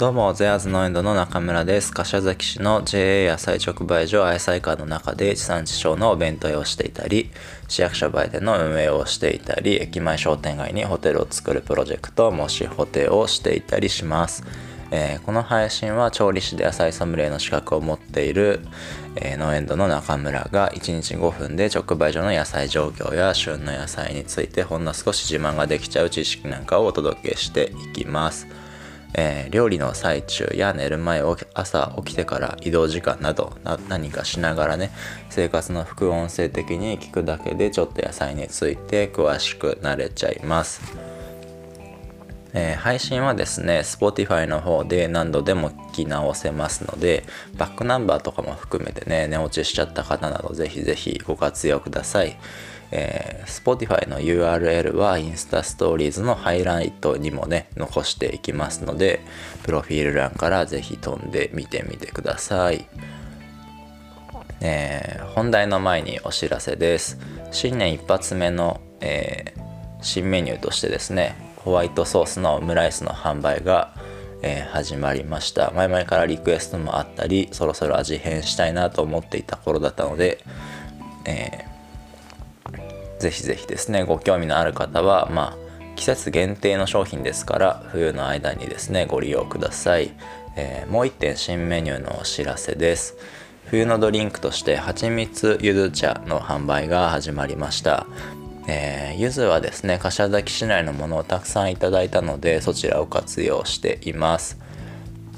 どうも、ゼアーズ農園ドの中村です。柏崎市の JA 野菜直売所愛妻館の中で地産地消のお弁当をしていたり、市役所売店の運営をしていたり、駅前商店街にホテルを作るプロジェクト、もしホテルをしていたりします。えーこの配信は調理師で野菜ソムリエの資格を持っている、えー農園ドの中村が1日5分で直売所の野菜状況や旬の野菜についてほんの少し自慢ができちゃう知識なんかをお届けしていきます。えー料理の最中や寝る前起き朝起きてから移動時間など何かしながらね生活の副音声的に聞くだけでちょっと野菜について詳しくなれちゃいます。えー配信はですね Spotify の方で何度でも聞き直せますのでバックナンバーとかも含めてね寝落ちしちゃった方などぜひぜひご活用ください、えー Spotify の URL はインスタストーリーズのハイライトにもね残していきますのでプロフィール欄からぜひ飛んでみてみてください。えー本題の前にお知らせです。新年一発目の、えー新メニューとしてですねホワイトソースのオムライスの販売が、えー始まりました。前々からリクエストもあったりそろそろ味変したいなと思っていた頃だったので、えぜひぜひですねご興味のある方はまあ季節限定の商品ですから冬の間にですねご利用ください、えーもう一点新メニューのお知らせです。冬のドリンクとして蜂蜜ゆず茶の販売が始まりました。えーゆずはですね柏崎市内のものをたくさんいただいたのでそちらを活用しています。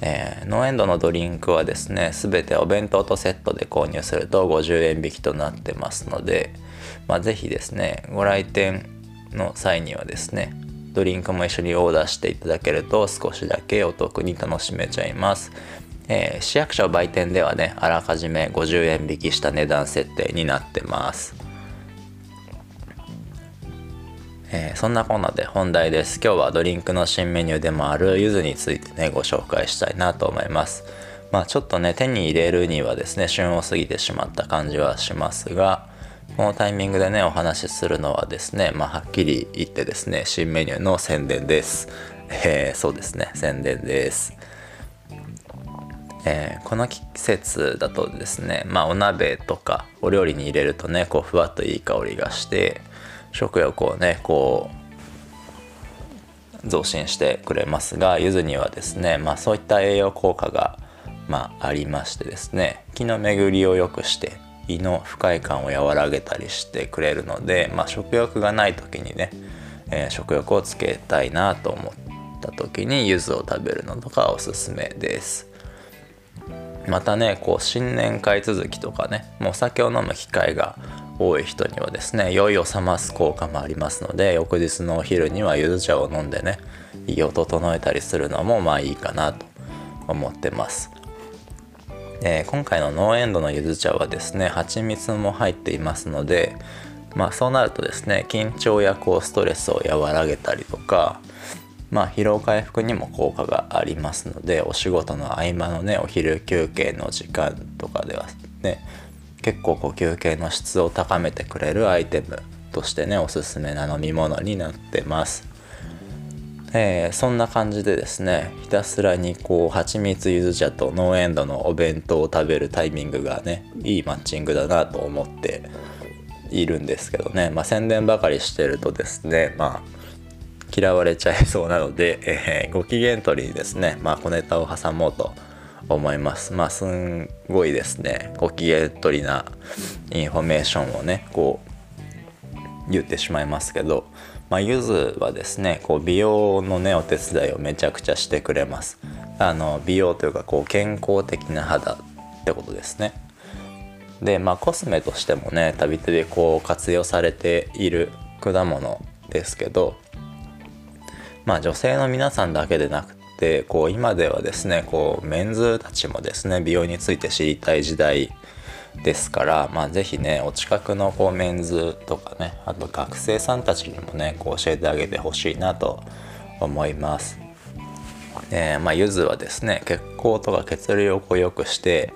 えー農園ドのドリンクはですね全てお弁当とセットで購入すると50円引きとなってますので、まあ、ぜひですねご来店の際にはですねドリンクも一緒にオーダーしていただけると少しだけお得に楽しめちゃいます、えー市役所売店ではねあらかじめ50円引きした値段設定になってます。えーそんなこんなで本題です。今日はドリンクの新メニューでもある柚子についてねご紹介したいなと思います。まあちょっとね手に入れるにはですね旬を過ぎてしまった感じはしますがこのタイミングでねお話しするのはですねまあはっきり言ってですね新メニューの宣伝です。えーそうですね宣伝です。えーこの季節だとですねまあお鍋とかお料理に入れるとねこうふわっといい香りがして食欲をねこう増進してくれますが柚子にはですねまあそういった栄養効果がまあありましてですね気の巡りを良くして胃の不快感を和らげたりしてくれるので、まあ、食欲がない時にね、えー食欲をつけたいなと思った時に柚子を食べるのとかおすすめです。またねこう新年会続きとかねもうお酒を飲む機会が多い人にはですね酔いを覚ます効果もありますので翌日のお昼には柚子茶を飲んでね胃を整えたりするのもまあいいかなと思ってます。えー今回のノーエンドの柚子茶はですね蜂蜜も入っていますのでまあそうなるとですね緊張やこうストレスを和らげたりとかまあ疲労回復にも効果がありますのでお仕事の合間のねお昼休憩の時間とかではね結構こう休憩の質を高めてくれるアイテムとしてねおすすめな飲み物になってます。えーそんな感じでですねひたすらにこう蜂蜜ゆず茶とノーエンドのお弁当を食べるタイミングがねいいマッチングだなと思っているんですけどねまあ宣伝ばかりしてるとですねまあ嫌われちゃいそうなので、えーご機嫌取りにですねまあ小ネタを挟もうと思います。まあすんごいですね。ご機嫌取りなインフォメーションをねこう言ってしまいますけど、まあ、ゆずはですねこう美容のねお手伝いをめちゃくちゃしてくれます。あの美容というかこう健康的な肌ってことですね。でまあコスメとしてもねたびたびこう活用されている果物ですけど。まあ女性の皆さんだけでなくてこう今ではですねこうメンズたちもですね美容について知りたい時代ですからまあ是非ねお近くのこうメンズとかねあと学生さんたちにもねこう教えてあげてほしいなと思います。えーまあ柚子はですね血行とか血流をこう良くして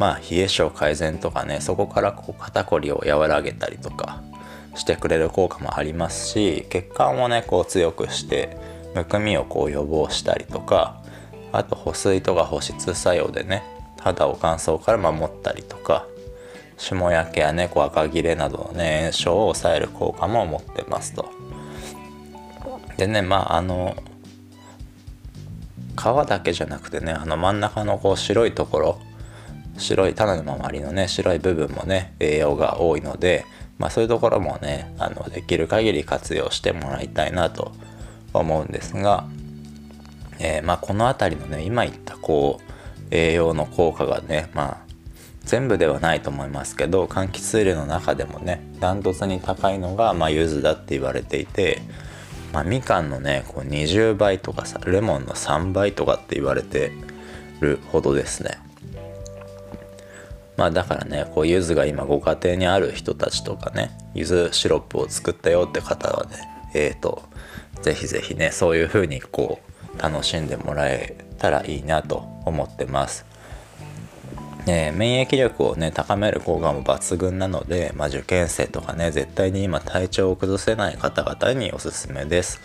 まあ冷え性改善とかねそこからこう肩こりを和らげたりとかしてくれる効果もありますし血管をねこう強くしてむくみをこう予防したりとかあと保水とか保湿作用でね肌を乾燥から守ったりとか霜焼けやね赤切れなどのね炎症を抑える効果も持ってますと。でねまああの皮だけじゃなくてねあの真ん中のこう白いところ白い種の周りのね白い部分もね栄養が多いので、まあ、そういうところもねあのできる限り活用してもらいたいなと思うんですが、えー、まあ、この辺りのね今言ったこう栄養の効果がねまあ全部ではないと思いますけど柑橘類の中でもねダントツに高いのが、まあ、柚子だって言われていて、まあ、みかんのねこう20倍とかさレモンの3倍とかって言われてるほどですね。まあだからねこう柚子が今ご家庭にある人たちとかね柚子シロップを作ったよって方はねえっ、ー、と是非是非ねそういう風にこう楽しんでもらえたらいいなと思ってます。えー、免疫力をね高める効果も抜群なので、まあ、受験生とかね絶対に今体調を崩せない方々におすすめです。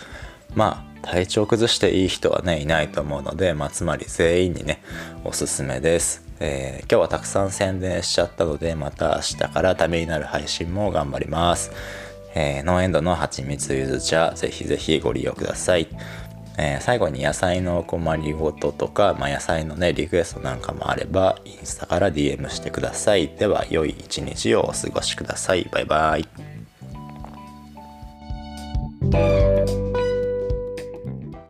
まあ体調崩していい人はねいないと思うので、まあ、つまり全員にねおすすめです。えー、今日はたくさん宣伝しちゃったのでまた明日からためになる配信も頑張ります。えー、ノーエンドの蜂蜜ゆず茶ぜひぜひご利用ください。えー、最後に野菜のお困りごととか、まあ、野菜のねリクエストなんかもあればインスタから DM してください。では良い一日をお過ごしください。バイバイ。